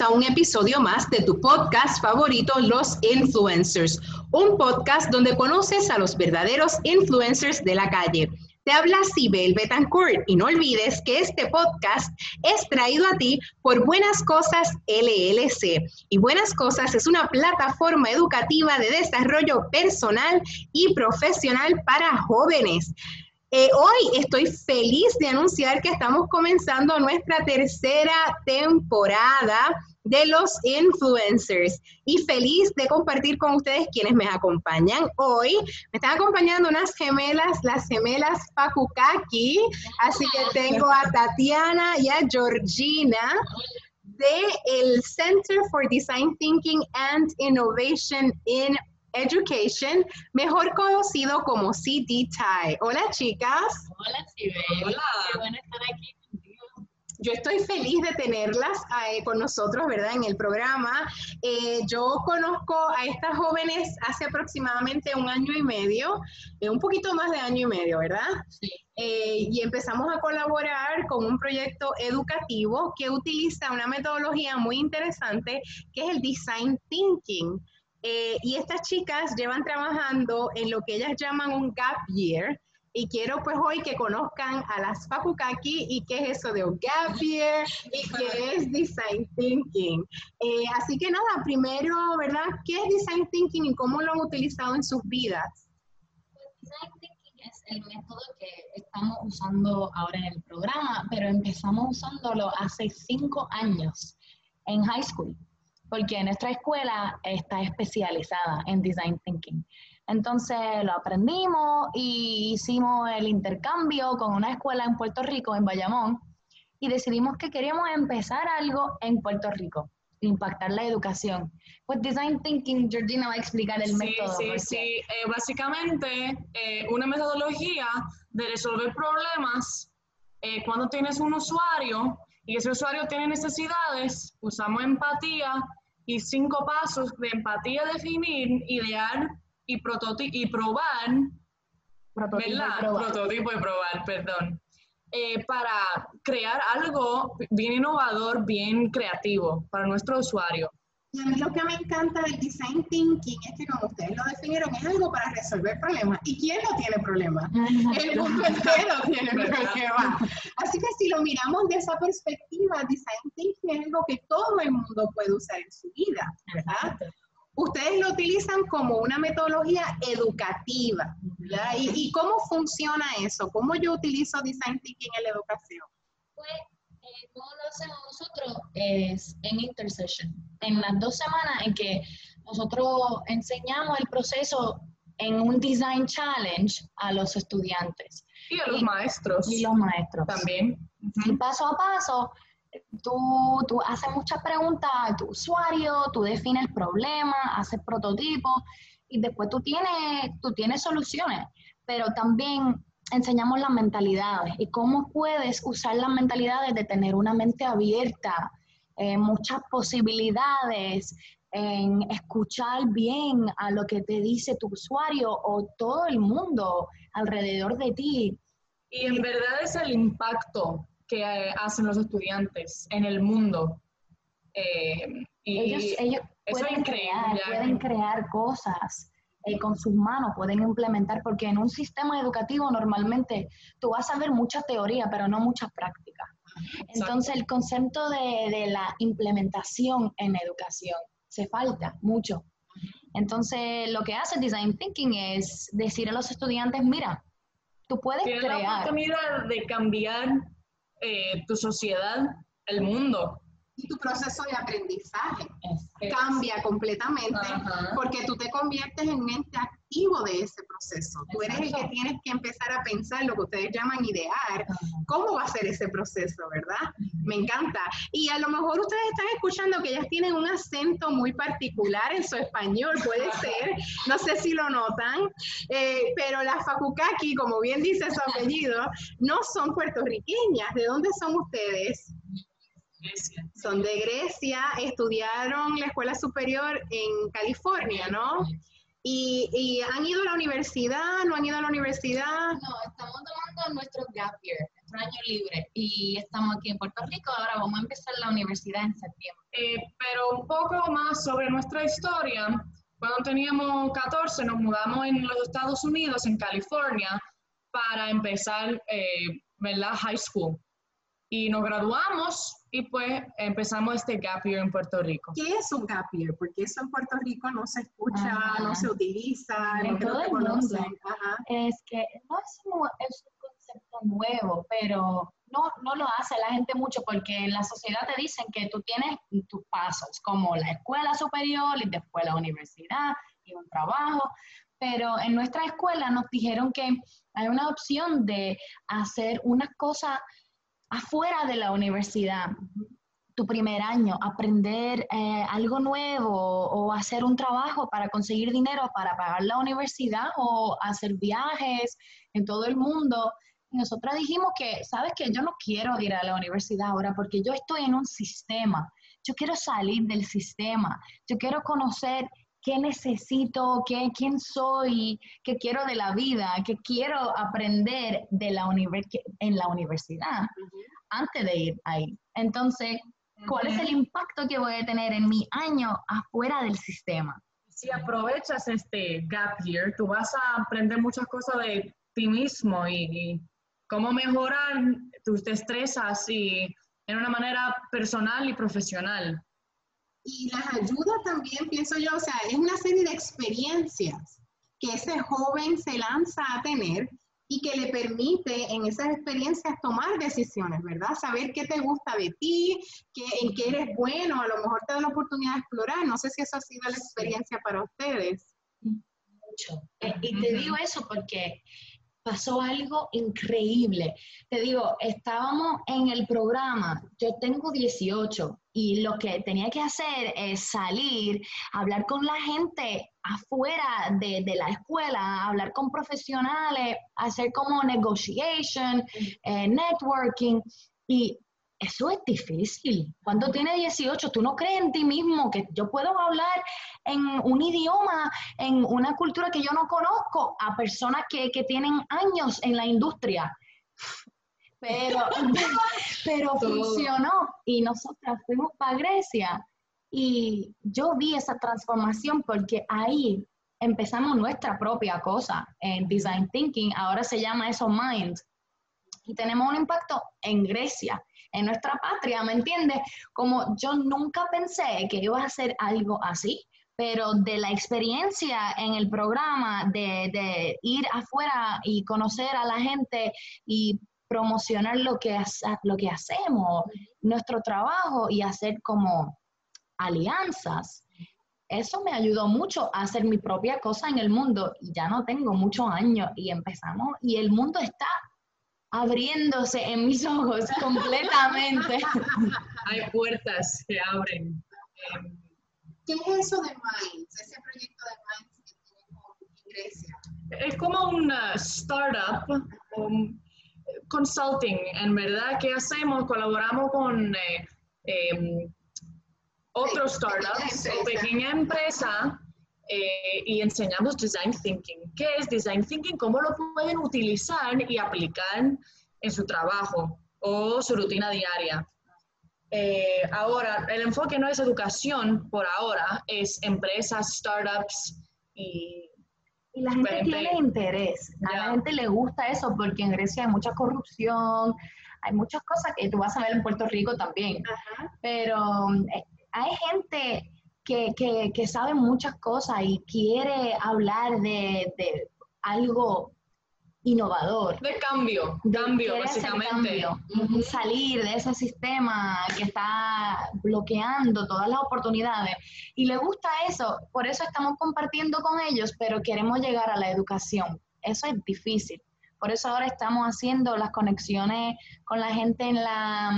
a un episodio más de tu podcast favorito, Los Influencers, un podcast donde conoces a los verdaderos influencers de la calle. Te habla Sibel Betancourt y no olvides que este podcast es traído a ti por Buenas Cosas LLC. Y Buenas Cosas es una plataforma educativa de desarrollo personal y profesional para jóvenes. Eh, hoy estoy feliz de anunciar que estamos comenzando nuestra tercera temporada de los influencers y feliz de compartir con ustedes quienes me acompañan hoy. Me están acompañando unas gemelas, las gemelas Pakukaki, así que tengo a Tatiana y a Georgina de el Center for Design Thinking and Innovation in Education, mejor conocido como CDTI. Hola chicas. Hola Sibel. Hola. Qué bueno estar aquí. Yo estoy feliz de tenerlas eh, con nosotros, ¿verdad? En el programa. Eh, yo conozco a estas jóvenes hace aproximadamente un año y medio, eh, un poquito más de año y medio, ¿verdad? Sí. y empezamos a colaborar con un proyecto educativo que utiliza una metodología muy interesante que es el Design Thinking. Eh, y estas chicas llevan trabajando en lo que ellas llaman un gap year. Y quiero pues hoy que conozcan a las Fakukaki y qué es eso de gap year y qué es design thinking. Eh, así que nada, primero, ¿verdad? ¿Qué es design thinking y cómo lo han utilizado en sus vidas? Pues design thinking es el método que estamos usando ahora en el programa, pero empezamos usándolo hace cinco años en high school porque nuestra escuela está especializada en Design Thinking. Entonces lo aprendimos y hicimos el intercambio con una escuela en Puerto Rico, en Bayamón, y decidimos que queríamos empezar algo en Puerto Rico, impactar la educación. Pues Design Thinking, Georgina va a explicar el método. Sí, sí, eh, básicamente eh, una metodología de resolver problemas eh, cuando tienes un usuario y ese usuario tiene necesidades, usamos empatía y cinco pasos de empatía, definir, idear y, y probar, prototipo Y probar. prototipo y probar, perdón, eh, para crear algo bien innovador, bien creativo para nuestro usuario. Y a mí lo que me encanta del design thinking es que, como ustedes lo definieron, es algo para resolver problemas. ¿Y quién no tiene problemas? El mundo entero tiene problemas. Así que si lo miramos de esa perspectiva, design thinking es algo que todo el mundo puede usar en su vida, ¿verdad? Ustedes lo utilizan como una metodología educativa, ¿verdad? ¿Y, ¿Y, cómo funciona eso? ¿Cómo yo utilizo design thinking en la educación? Pues cómo lo hacemos nosotros es en intercession, en las dos semanas en que nosotros enseñamos el proceso en un design challenge a los estudiantes. Y a los maestros. Y los maestros. También. Y paso a paso, tú, tú haces muchas preguntas a tu usuario, tú defines el problema, haces prototipos y después tú tienes, tú tienes soluciones. Pero también enseñamos las mentalidades y cómo puedes usar las mentalidades de tener una mente abierta, eh, muchas posibilidades, en escuchar bien a lo que te dice tu usuario o todo el mundo alrededor de ti. Y en verdad es el impacto que eh, hacen los estudiantes en el mundo. Eh, y ellos, pueden, crear, pueden crear cosas eh, con sus manos pueden implementar, porque en un sistema educativo normalmente tú vas a ver mucha teoría, pero no mucha práctica. Entonces el concepto de, de, la implementación en educación se falta mucho. Entonces lo que hace Design Thinking es decir a los estudiantes, mira, tú puedes Tienes crear... la oportunidad de cambiar eh, tu sociedad, el mundo. Y tu proceso de aprendizaje cambia completamente porque tú te conviertes en mente activo de ese proceso. Tú eres el que tienes que empezar a pensar lo que ustedes llaman idear, cómo va a ser ese proceso, ¿verdad? Me encanta. Y a lo mejor ustedes están escuchando que ellas tienen un acento muy particular en su español, puede ser, no sé si lo notan, eh, pero las Fakukaki, como bien dice su apellido, no son puertorriqueñas. ¿De dónde son ustedes? Son de Grecia, estudiaron la escuela superior en California, ¿no? Y, han ido a la universidad? ¿No han ido a la universidad? No, estamos tomando nuestro gap year. nuestro año libre y estamos aquí en Puerto Rico. Ahora vamos a empezar la universidad en septiembre. Eh, pero un poco más sobre nuestra historia. Cuando teníamos 14 nos mudamos en los Estados Unidos, en California, para empezar, eh, ¿verdad? High school. Y nos graduamos y pues empezamos este gap year en Puerto Rico. ¿Qué es un gap year? Porque eso en Puerto Rico no se escucha, no se utiliza, En no todo el conocen. mundo. Ajá. Es que no es, es un concepto nuevo, pero no, no lo hace la gente mucho porque en la sociedad te dicen que tú tienes tus pasos, como la escuela superior y después la universidad y un trabajo. Pero en nuestra escuela nos dijeron que hay una opción de hacer una cosa afuera de la universidad tu primer año, aprender eh, algo nuevo o hacer un trabajo para conseguir dinero para pagar la universidad o hacer viajes en todo el mundo. Y nosotros dijimos que, sabes que yo no quiero ir a la universidad ahora porque yo estoy en un sistema. Yo quiero salir del sistema. Yo quiero conocer qué necesito, qué, quién soy, qué quiero de la vida, qué quiero aprender de la en la universidad antes de ir ahí. Entonces, ¿cuál es el impacto que voy a tener en mi año afuera del sistema? Si aprovechas este gap year, tú vas a aprender muchas cosas de ti mismo y, y cómo mejorar tus destrezas y en una manera personal y profesional. Y las ayuda también, pienso yo, o sea, es una serie de experiencias que ese joven se lanza a tener y que le permite en esas experiencias tomar decisiones, ¿verdad? Saber qué te gusta de ti, qué, en qué eres bueno, a lo mejor te da la oportunidad de explorar. No sé si esa ha sido la experiencia para ustedes. mucho. Eh, y te digo eso porque pasó algo increíble. Te digo, estábamos en el programa, yo tengo 18 y lo que tenía que hacer es salir, hablar con la gente afuera de, de la escuela, hablar con profesionales, hacer como negotiation, eh, networking y eso es difícil. Cuando tienes 18, tú no crees en ti mismo que yo puedo hablar en un idioma, en una cultura que yo no conozco, a personas que, que tienen años en la industria. Pero, pero funcionó y nosotras fuimos para Grecia y yo vi esa transformación porque ahí empezamos nuestra propia cosa en Design Thinking, ahora se llama eso Mind, y tenemos un impacto en Grecia, en nuestra patria, ¿me entiendes? Como yo nunca pensé que iba a hacer algo así, pero de la experiencia en el programa, de, de ir afuera y conocer a la gente y promocionar lo que, lo que hacemos, nuestro trabajo y hacer como alianzas, eso me ayudó mucho a hacer mi propia cosa en el mundo y ya no tengo muchos años y empezamos y el mundo está abriéndose en mis ojos completamente. Hay puertas que abren. Eh, ¿Qué es eso de Minds, ese proyecto de Minds que tiene con Grecia? Es como un uh, startup, un consulting, en verdad, que hacemos, colaboramos con eh, em, otros Sí, startups pequeña o empresa. pequeña empresa eh, y enseñamos design thinking. ¿Qué es design thinking? ¿Cómo lo pueden utilizar y aplicar en su trabajo o su rutina diaria? Eh, ahora, el enfoque no es educación por ahora, es empresas, startups y Y la gente Gente- tiene interés, a la gente le gusta eso porque en Grecia hay mucha corrupción, hay muchas cosas que tú vas a ver en Puerto Rico también, Ajá. pero eh, hay gente que, que, que sabe muchas cosas y quiere hablar de, de algo innovador. de cambio, de cambio básicamente. cambio, salir de ese sistema que está bloqueando todas las oportunidades. Y le gusta eso, por eso estamos compartiendo con ellos, pero queremos llegar a la educación. Eso es difícil. Por eso ahora estamos haciendo las conexiones con la gente en la,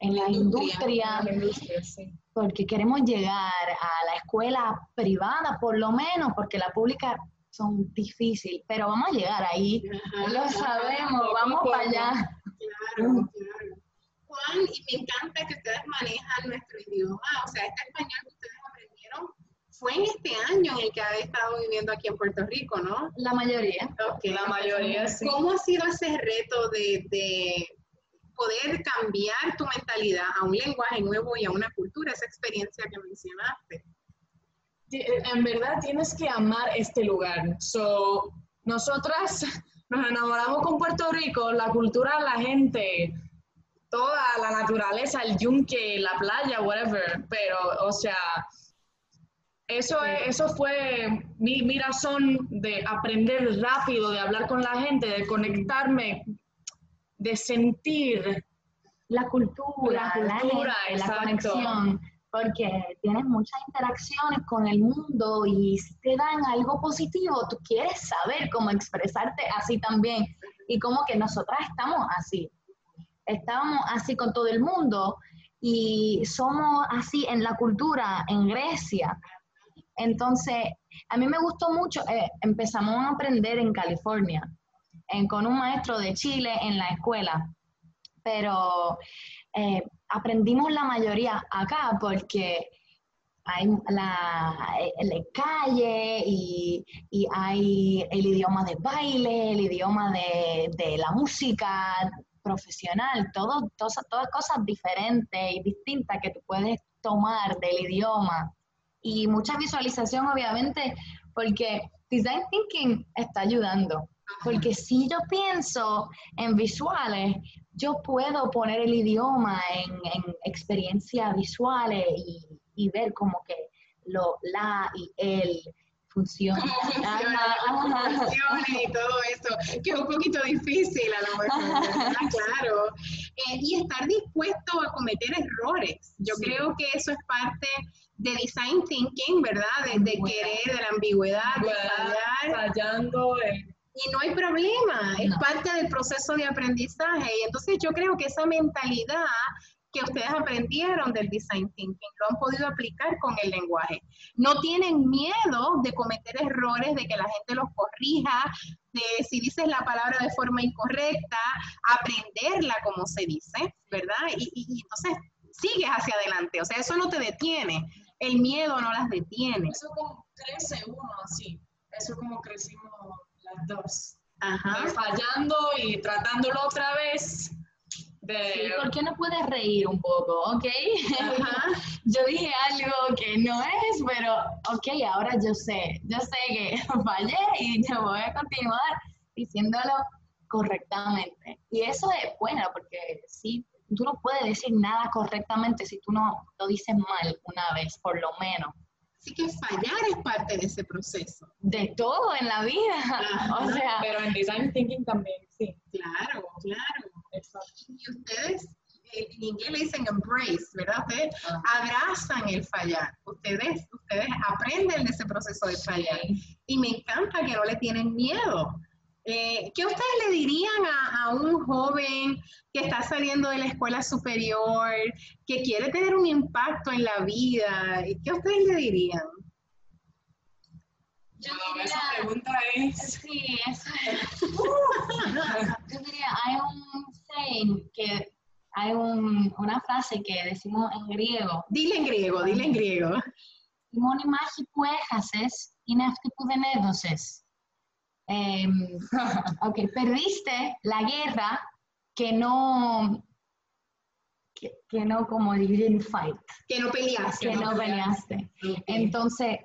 en la Industria. industria, La industria, sí. porque queremos llegar a la escuela privada, por lo menos, porque la pública son difíciles, pero vamos a llegar ahí. Ajá. Lo sabemos, vamos para allá. Claro, claro. Juan, y me encanta que ustedes manejan nuestro idioma, o sea, este español que ustedes aprendieron fue en este año en el que habéis estado viviendo aquí en Puerto Rico, ¿no? La mayoría. Ok. La mayoría sí. ¿Cómo ha sido ese reto de, de poder cambiar tu mentalidad a un lenguaje nuevo y a una cultura, esa experiencia que mencionaste. En verdad tienes que amar este lugar. So, nosotras nos enamoramos con Puerto Rico, la cultura, la gente, toda la naturaleza, el yunque, la playa, whatever. Pero, o sea, eso, eso fue mi, mi, razón de aprender rápido, de hablar con la gente, de conectarme, de sentir. La cultura, la, cultura, la, la conexión, porque tienes muchas interacciones con el mundo y te dan algo positivo, tú quieres saber cómo expresarte así también. Y como que nosotras estamos así, estamos así con todo el mundo y somos así en la cultura, en Grecia, entonces, a mí me gustó mucho, eh, empezamos a aprender en California, con un maestro de Chile en la escuela, pero eh, aprendimos la mayoría acá porque hay la, calle y, hay el idioma de baile, el idioma de, la música profesional, todo, todas cosas diferentes y distintas que tú puedes tomar del idioma y mucha visualización, obviamente, porque Design Thinking está ayudando. Porque si yo pienso en visuales, yo puedo poner el idioma en, en experiencias visuales y, y, ver como que lo, la y el funciona. y todo eso, que es un poquito difícil a lo mejor, claro. Eh, y estar dispuesto a cometer errores. Yo creo que eso es parte de design thinking, ¿verdad? De, querer, de la ambigüedad, de fallar. Fallando. Y no hay problema, es parte del proceso de aprendizaje. Y entonces yo creo que esa mentalidad que ustedes aprendieron del design thinking lo han podido aplicar con el lenguaje. No tienen miedo de cometer errores, de que la gente los corrija, de si dices la palabra de forma incorrecta, aprenderla como se dice, ¿verdad? Y, y entonces sigues hacia adelante, o sea, eso no te detiene el miedo no las detiene. Eso como crece uno así, eso como crecimos las dos. Ajá. fallando y tratándolo otra vez. De... ¿Por qué no puedes reír un poco, ok? Ajá. yo dije algo que no es, pero ok, ahora yo sé, yo sé que fallé y yo voy a continuar diciéndolo correctamente. Y eso es bueno, porque sí, tú no puedes decir nada correctamente si tú no lo dices mal una vez, por lo menos. Así que fallar es parte de ese proceso. De todo en la vida. O sea, pero en design thinking también, sí. Claro, claro. Y ustedes eh, en inglés le dicen embrace, ¿verdad? Ustedes abrazan el fallar. Ustedes, ustedes aprenden de ese proceso de fallar. Y me encanta que no le tienen miedo. Eh, ¿Qué ustedes le dirían a, un joven que está saliendo de la escuela superior, que quiere tener un impacto en la vida? ¿Qué ustedes le dirían? Yo diría, esa pregunta es... Sí, eso es. Yo diría, hay un saying que hay un, una frase que decimos en griego. Dile en griego, dile en griego. Moni magi puejas es. Eh, ok, perdiste la guerra que no, que, no como didn't fight. Que no peleaste. Que no, peleaste. Entonces,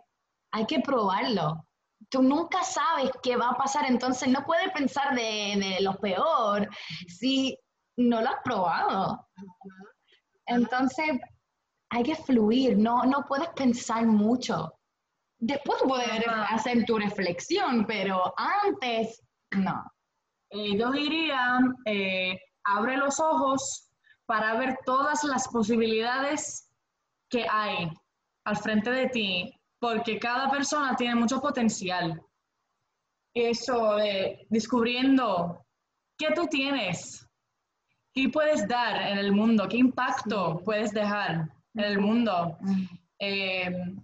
hay que probarlo. Tú nunca sabes qué va a pasar, entonces no puedes pensar de, de lo peor si no lo has probado. Entonces, hay que fluir, no, no puedes pensar mucho. Después puedes hacer tu reflexión, pero antes no. Eh, yo diría, eh, abre los ojos para ver todas las posibilidades que hay al frente de ti, porque cada persona tiene mucho potencial. Eso de descubriendo qué tú tienes, qué puedes dar en el mundo, qué impacto puedes dejar en el mundo. Eh,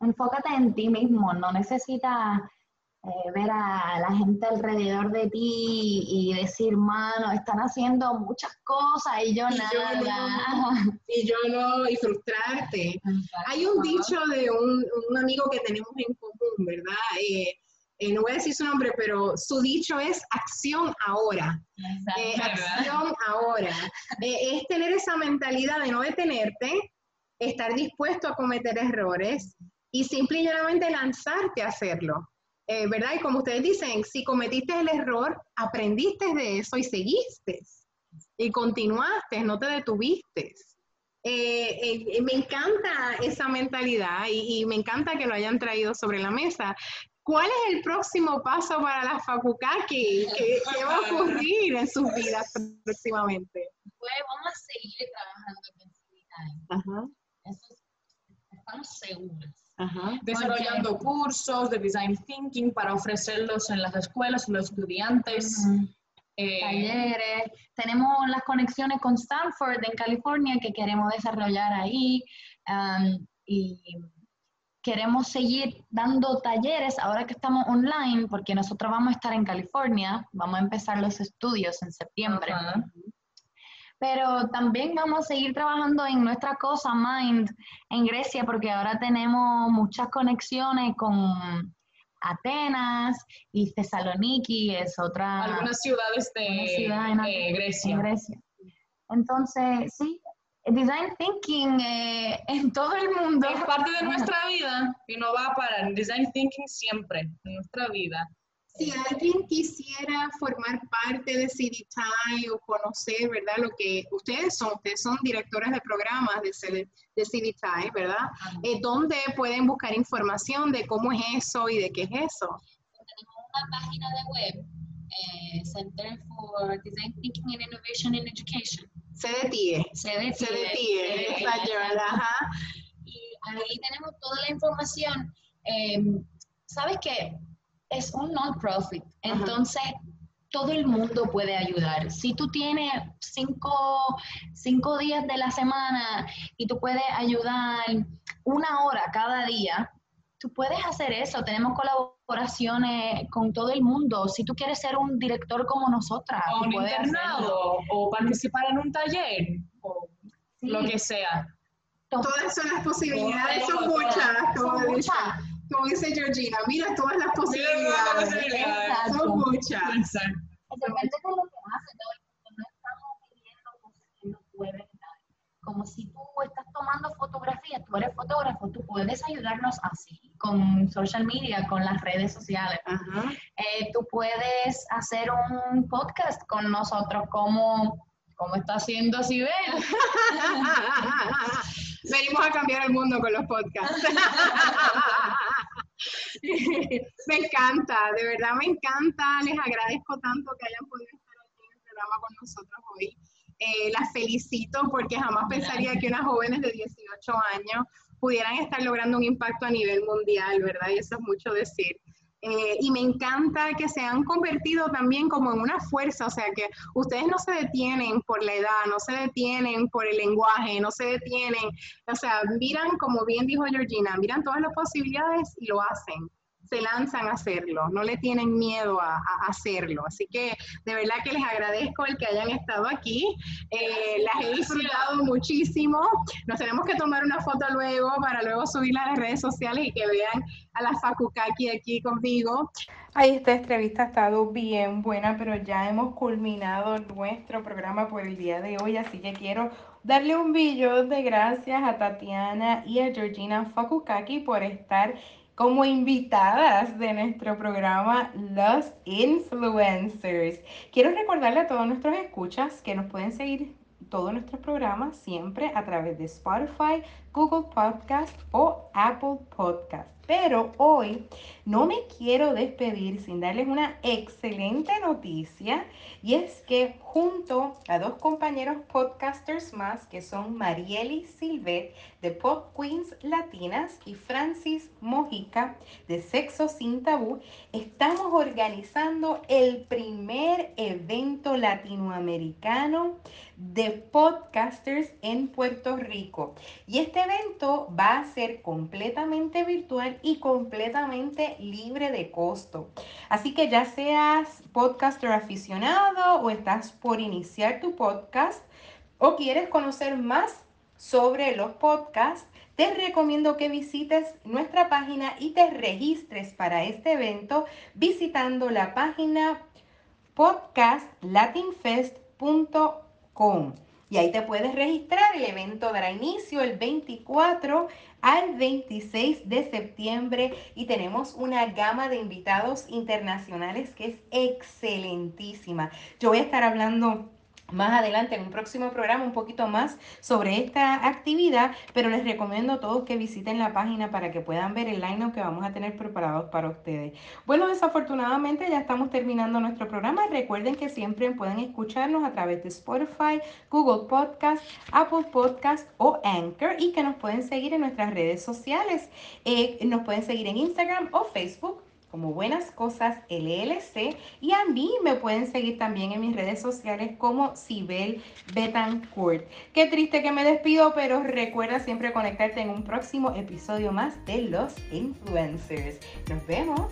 enfócate en ti mismo, no necesitas eh, ver a la gente alrededor de ti y decir, mano, están haciendo muchas cosas y yo nada. y yo no, y frustrarte. Hay un dicho de un, amigo que tenemos en común, ¿verdad? Eh, eh, no voy a decir su nombre, pero su dicho es acción ahora. Acción ahora. Es tener esa mentalidad de no detenerte, estar dispuesto a cometer errores y simple y llanamente lanzarte a hacerlo. ¿Verdad? Y como ustedes dicen, si cometiste el error, aprendiste de eso y seguiste. Y continuaste, no te detuviste. me encanta esa mentalidad y, y, me encanta que lo hayan traído sobre la mesa. ¿Cuál es el próximo paso para la Fakukaki? ¿Qué, va a ocurrir en sus vidas próximamente? Pues vamos a seguir trabajando en Eso estamos Desarrollando cursos de design thinking para ofrecerlos en las escuelas, a los estudiantes. Eh, talleres. Tenemos las conexiones con Stanford en California que queremos desarrollar ahí. Um, y queremos seguir dando talleres ahora que estamos online, porque nosotros vamos a estar en California, vamos a empezar los estudios en septiembre. Pero también vamos a seguir trabajando en nuestra cosa Mind en Grecia, porque ahora tenemos muchas conexiones con Atenas y Thessaloniki, es otra... Algunas ciudades de, Grecia. Grecia. Entonces, sí, design thinking eh, en todo el mundo. Es parte de nuestra vida y no va a parar. Design thinking siempre en nuestra vida. Si alguien quisiera formar parte de CDTI o conocer, ¿verdad? Lo que ustedes son, ustedes son directores de programas de, de CDTI, ¿verdad? Eh, ¿Dónde pueden buscar información de cómo es eso y de qué es eso? Tenemos una página de web, eh, Center for Design Thinking and Innovation in Education detiene. Se detiene, ajá. Y ahí tenemos toda la información. Em, ¿Sabes qué? Es un non-profit, entonces todo el mundo puede ayudar. Si tú tienes cinco, cinco días de la semana y tú puedes ayudar una hora cada día, tú puedes hacer eso. Tenemos colaboraciones con todo el mundo. Si tú quieres ser un director como nosotras, o un internado, o participar en un taller, o lo que sea. Todas son las posibilidades, son muchas, como, dice, como dice Georgina. Mira todas las posibilidades. Son muchas. Depende de lo que hace, no estamos pidiendo cosas que no pueden como si tú estás tomando fotografías, tú eres fotógrafo, tú puedes ayudarnos así, con social media, con las redes sociales. Eh, tú puedes hacer un podcast con nosotros, como, como está haciendo Sibel. Venimos a cambiar el mundo con los podcasts. me encanta, de verdad me encanta. Les agradezco tanto que hayan podido estar aquí en el programa con nosotros hoy. Eh, las felicito porque jamás pensaría que unas jóvenes de 18 años pudieran estar logrando un impacto a nivel mundial, ¿verdad? Y eso es mucho decir. Eh, y me encanta que se han convertido también como en una fuerza, o sea que ustedes no se detienen por la edad, no se detienen por el lenguaje, no se detienen, o sea, miran, como bien dijo Georgina, miran todas las posibilidades y lo hacen se lanzan a hacerlo, no le tienen miedo a, hacerlo. Así que de verdad que les agradezco el que hayan estado aquí. Eh, las he disfrutado muchísimo. Nos tenemos que tomar una foto luego para luego subirla a las redes sociales y que vean a la Fakukaki aquí conmigo. Ahí esta entrevista ha estado bien buena, pero ya hemos culminado nuestro programa por el día de hoy, así que quiero darle un billón de gracias a Tatiana y a Georgina Fakukaki por estar como invitadas de nuestro programa Los Influencers. Quiero recordarle a todos nuestros escuchas que nos pueden seguir todos nuestros programas siempre a través de Spotify, Google Podcast o Apple Podcast. Pero hoy no me quiero despedir sin darles una excelente noticia y es que junto a dos compañeros podcasters más que son Marieli Silvet de Pop Queens Latinas y Francis Mojica de Sexo Sin Tabú, estamos organizando el primer evento latinoamericano de podcasters en Puerto Rico. Y este evento va a ser completamente virtual y completamente libre de costo. Así que ya seas podcaster aficionado o estás por iniciar tu podcast o quieres conocer más sobre los podcasts, te recomiendo que visites nuestra página y te registres para este evento visitando la página podcastlatinfest.com. Y ahí te puedes registrar. El evento dará inicio el 24 al 26 de septiembre y tenemos una gama de invitados internacionales que es excelentísima. Yo voy a estar hablando más adelante en un próximo programa un poquito más sobre esta actividad, pero les recomiendo a todos que visiten la página para que puedan ver el line que vamos a tener preparados para ustedes. Bueno, desafortunadamente ya estamos terminando nuestro programa. Recuerden que siempre pueden escucharnos a través de Spotify, Google Podcast, Apple Podcast o Anchor y que nos pueden seguir en nuestras redes sociales. Eh, nos pueden seguir en Instagram o Facebook como Buenas Cosas LLC y a mí me pueden seguir también en mis redes sociales como Sibel Betancourt. Qué triste que me despido, pero recuerda siempre conectarte en un próximo episodio más de Los Influencers. Nos vemos.